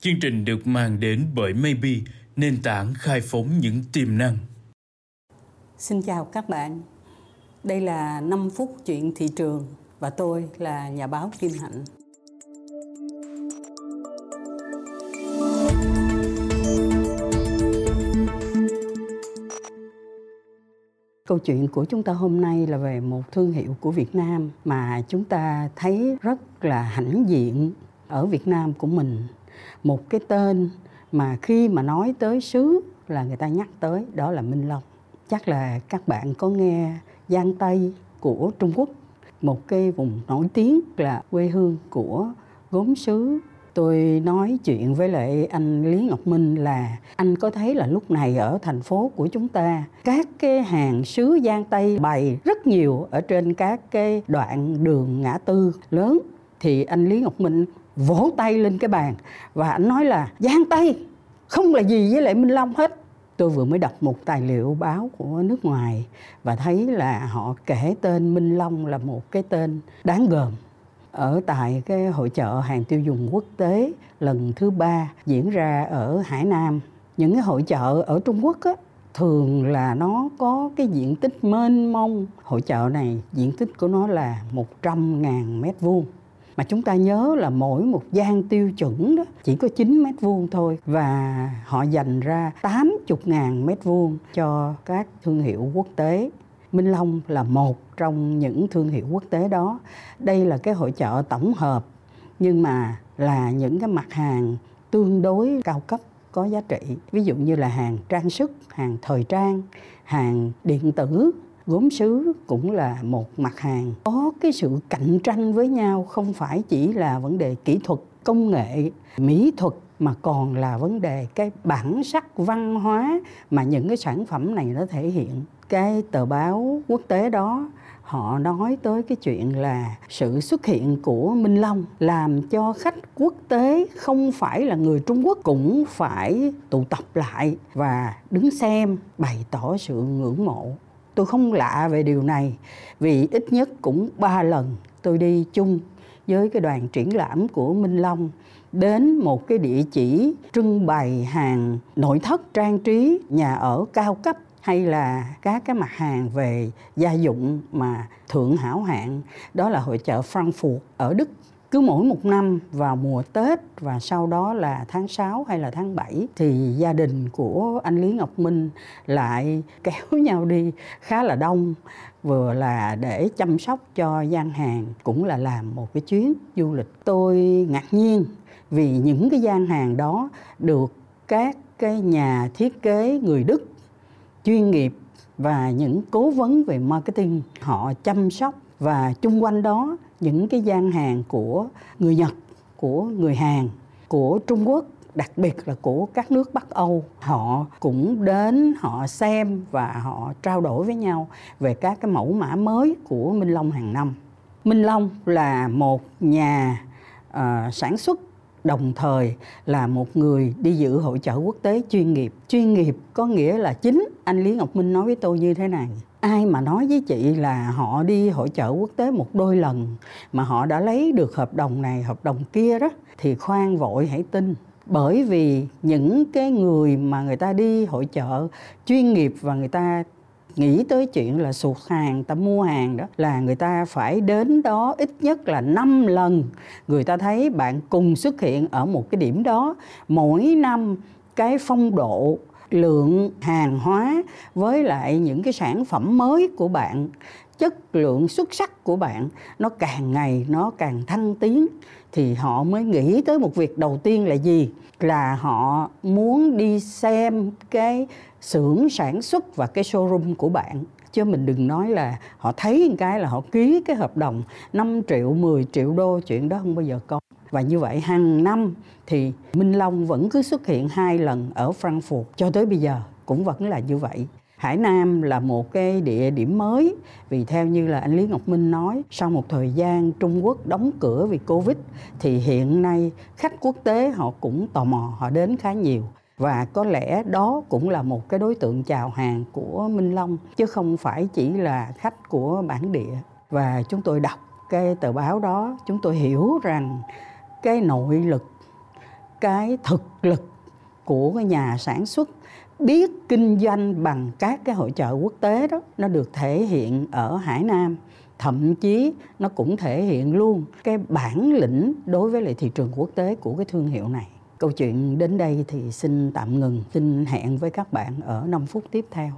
Chương trình được mang đến bởi Maybe, nền tảng khai phóng những tiềm năng. Xin chào các bạn. Đây là 5 phút chuyện thị trường và tôi là nhà báo Kim Hạnh. Câu chuyện của chúng ta hôm nay là về một thương hiệu của Việt Nam mà chúng ta thấy rất là hãnh diện ở Việt Nam của mình. Một cái tên mà khi mà nói tới sứ là người ta nhắc tới đó là Minh Long. Chắc là các bạn có nghe Giang Tây của Trung Quốc, một cái vùng nổi tiếng là quê hương của gốm sứ tôi nói chuyện với lại anh Lý Ngọc Minh là anh có thấy là lúc này ở thành phố của chúng ta các cái hàng sứ Giang Tây bày rất nhiều ở trên các cái đoạn đường ngã tư lớn thì anh Lý Ngọc Minh vỗ tay lên cái bàn và anh nói là Giang tay không là gì với lại Minh Long hết tôi vừa mới đọc một tài liệu báo của nước ngoài và thấy là họ kể tên Minh Long là một cái tên đáng gờm ở tại cái hội chợ hàng tiêu dùng quốc tế lần thứ ba diễn ra ở Hải Nam. Những cái hội chợ ở Trung Quốc á, thường là nó có cái diện tích mênh mông. Hội chợ này diện tích của nó là 100.000 mét vuông. Mà chúng ta nhớ là mỗi một gian tiêu chuẩn đó chỉ có 9 mét vuông thôi và họ dành ra 80.000 mét vuông cho các thương hiệu quốc tế Minh Long là một trong những thương hiệu quốc tế đó. Đây là cái hội chợ tổng hợp nhưng mà là những cái mặt hàng tương đối cao cấp có giá trị. Ví dụ như là hàng trang sức, hàng thời trang, hàng điện tử, gốm sứ cũng là một mặt hàng có cái sự cạnh tranh với nhau không phải chỉ là vấn đề kỹ thuật, công nghệ, mỹ thuật mà còn là vấn đề cái bản sắc văn hóa mà những cái sản phẩm này nó thể hiện cái tờ báo quốc tế đó, họ nói tới cái chuyện là sự xuất hiện của Minh Long làm cho khách quốc tế không phải là người Trung Quốc cũng phải tụ tập lại và đứng xem, bày tỏ sự ngưỡng mộ. Tôi không lạ về điều này, vì ít nhất cũng ba lần tôi đi chung với cái đoàn triển lãm của Minh Long đến một cái địa chỉ trưng bày hàng nội thất trang trí, nhà ở cao cấp hay là các cái mặt hàng về gia dụng mà thượng hảo hạng, đó là hội chợ Frankfurt ở Đức cứ mỗi một năm vào mùa Tết và sau đó là tháng 6 hay là tháng 7 thì gia đình của anh Lý Ngọc Minh lại kéo nhau đi khá là đông, vừa là để chăm sóc cho gian hàng cũng là làm một cái chuyến du lịch. Tôi ngạc nhiên vì những cái gian hàng đó được các cái nhà thiết kế người Đức chuyên nghiệp và những cố vấn về marketing họ chăm sóc và chung quanh đó những cái gian hàng của người Nhật, của người Hàn, của Trung Quốc đặc biệt là của các nước Bắc Âu họ cũng đến họ xem và họ trao đổi với nhau về các cái mẫu mã mới của Minh Long hàng năm. Minh Long là một nhà uh, sản xuất đồng thời là một người đi dự hội chợ quốc tế chuyên nghiệp. Chuyên nghiệp có nghĩa là chính anh lý ngọc minh nói với tôi như thế này. Ai mà nói với chị là họ đi hội chợ quốc tế một đôi lần mà họ đã lấy được hợp đồng này, hợp đồng kia đó, thì khoan vội hãy tin. Bởi vì những cái người mà người ta đi hội chợ chuyên nghiệp và người ta nghĩ tới chuyện là sụt hàng ta mua hàng đó, là người ta phải đến đó ít nhất là 5 lần. Người ta thấy bạn cùng xuất hiện ở một cái điểm đó. Mỗi năm cái phong độ lượng hàng hóa với lại những cái sản phẩm mới của bạn, chất lượng xuất sắc của bạn, nó càng ngày nó càng thăng tiến, thì họ mới nghĩ tới một việc đầu tiên là gì? Là họ muốn đi xem cái xưởng sản xuất và cái showroom của bạn. Chứ mình đừng nói là họ thấy một cái là họ ký cái hợp đồng 5 triệu 10 triệu đô, chuyện đó không bao giờ có và như vậy hàng năm thì Minh Long vẫn cứ xuất hiện hai lần ở Frankfurt. Cho tới bây giờ cũng vẫn là như vậy. Hải Nam là một cái địa điểm mới. Vì theo như là anh Lý Ngọc Minh nói, sau một thời gian Trung Quốc đóng cửa vì Covid thì hiện nay khách quốc tế họ cũng tò mò, họ đến khá nhiều. Và có lẽ đó cũng là một cái đối tượng chào hàng của Minh Long, chứ không phải chỉ là khách của bản địa. Và chúng tôi đọc cái tờ báo đó, chúng tôi hiểu rằng cái nội lực, cái thực lực của cái nhà sản xuất, biết kinh doanh bằng các cái hội trợ quốc tế đó, nó được thể hiện ở Hải Nam. Thậm chí nó cũng thể hiện luôn cái bản lĩnh đối với lại thị trường quốc tế của cái thương hiệu này. Câu chuyện đến đây thì xin tạm ngừng. Xin hẹn với các bạn ở 5 phút tiếp theo.